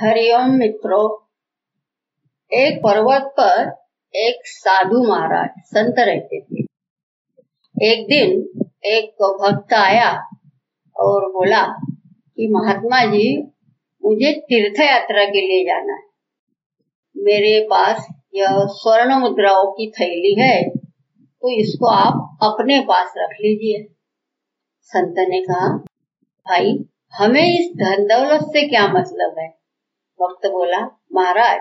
हरिओम मित्रों, एक पर्वत पर एक साधु महाराज संत रहते थे। एक दिन एक भक्त आया और बोला कि महात्मा जी, मुझे तीर्थ यात्रा के लिए जाना है। मेरे पास यह स्वर्ण मुद्राओं की थैली है तो इसको आप अपने पास रख लीजिए। संत ने कहा, भाई, हमें इस धन दौलत से क्या मतलब है? वक्त बोला, महाराज,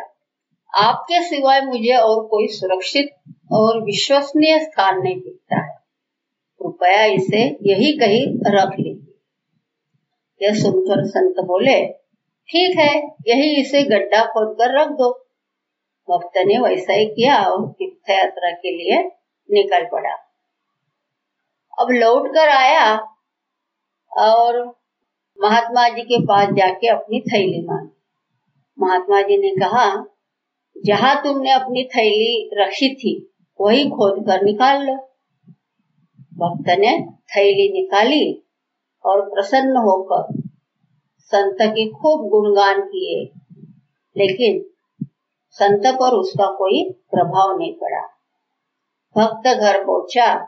आपके सिवाय मुझे और कोई सुरक्षित और विश्वसनीय स्थान नहीं दिखता है। कृपया इसे यही कहीं रख लीजिए। यह सुनकर संत बोले, ठीक है, यही इसे गड्ढा खोद कर रख दो। भक्त ने वैसा ही किया और तीर्थ यात्रा के लिए निकल पड़ा। अब लौट कर आया और महात्मा जी के पास जाके अपनी थैली मांगी। महात्मा जी ने कहा, जहाँ तुमने अपनी थैली रखी थी, वही खोद कर निकाल लो। भक्त ने थैली निकाली और प्रसन्न होकर संत के खूब गुणगान किए, लेकिन संत पर उसका कोई प्रभाव नहीं पड़ा। भक्त घर पहुँचा,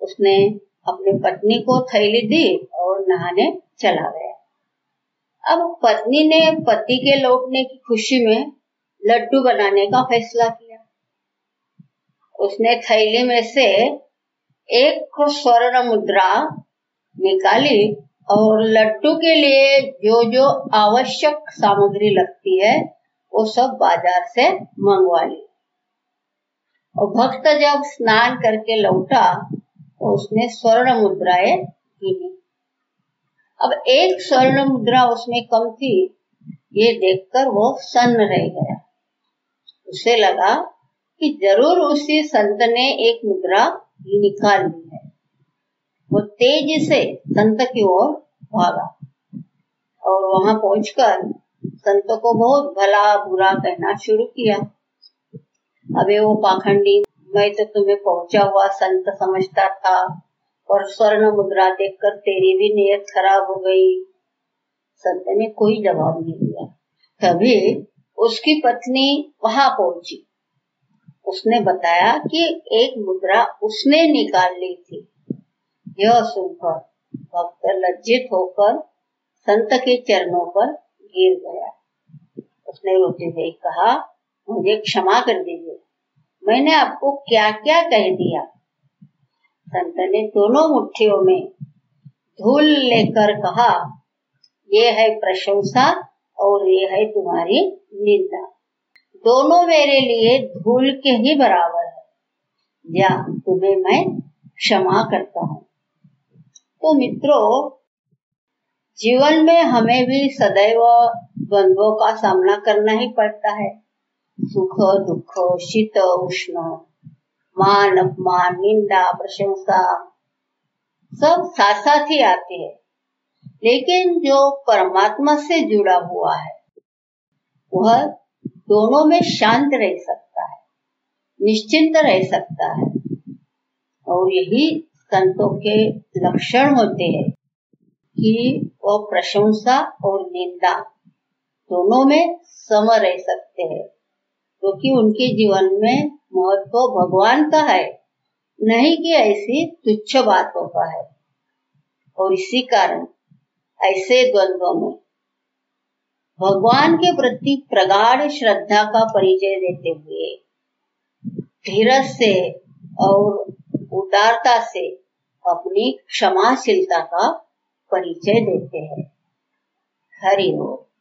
उसने अपनी पत्नी को थैली दी और नहाने चला गया। अब पत्नी ने, पति के लौटने की खुशी में लड्डू बनाने का फैसला किया। उसने थैली में से एक स्वर्ण मुद्रा निकाली और लड्डू के लिए जो जो आवश्यक सामग्री लगती है, वो सब बाज़ार से मंगवा ली। और भक्त जब स्नान करके लौटा तो उसने स्वर्ण मुद्राएँ गिनी। अब एक स्वर्ण मुद्रा उसमें कम थी, ये देखकर वो सन्न रह गया। उसे लगा कि ज़रूर उसी संत ने एक मुद्रा निकाल ली है। वो तेज से संत की ओर भागा और वहाँ पहुंचकर संत को बहुत भला बुरा कहना शुरू किया। अबे वो पाखंडी, मैं तो तुम्हें पहुँचा हुआ संत समझता था। और स्वर्ण मुद्रा देखकर तेरी भी नियत खराब हो गई। संत ने कोई जवाब नहीं दिया। तभी उसकी पत्नी वहाँ पहुँची। उसने बताया कि एक मुद्रा उसने निकाल ली थी। यह सुनकर भक्त लज्जित होकर संत के चरणों पर गिर गया। उसने रोते हुए कहा, मुझे क्षमा कर दीजिए। मैंने आपको क्या क्या कह दिया? संत ने दोनों मुट्ठियों में धूल लेकर कहा, ये है प्रशंसा और ये है तुम्हारी निंदा। दोनों मेरे लिए धूल के ही बराबर है। या तुम्हें मैं क्षमा करता हूँ? तो मित्रों, जीवन में हमें भी सदैव द्वंद्वों का सामना करना ही पड़ता है। सुख, दुख, शीत, उष्ण मान, अपमान, निंदा, प्रशंसा, सब साथ साथ ही आते हैं। लेकिन जो परमात्मा से जुड़ा हुआ है, वह दोनों में शांत रह सकता है, निश्चिंत रह सकता है, और यही संतों के लक्षण होते हैं कि वह प्रशंसा और निंदा दोनों में सम रह सकते हैं। क्योंकि तो उनके जीवन में महत्व भगवान का है। नहीं कि ऐसी तुच्छ बातों का है। और इसी कारण ऐसे द्वंद्व में भगवान के प्रति प्रगाढ़ श्रद्धा का परिचय देते हुए, धीरज से और उदारता से अपनी क्षमाशीलता का परिचय देते हैं। हरिओम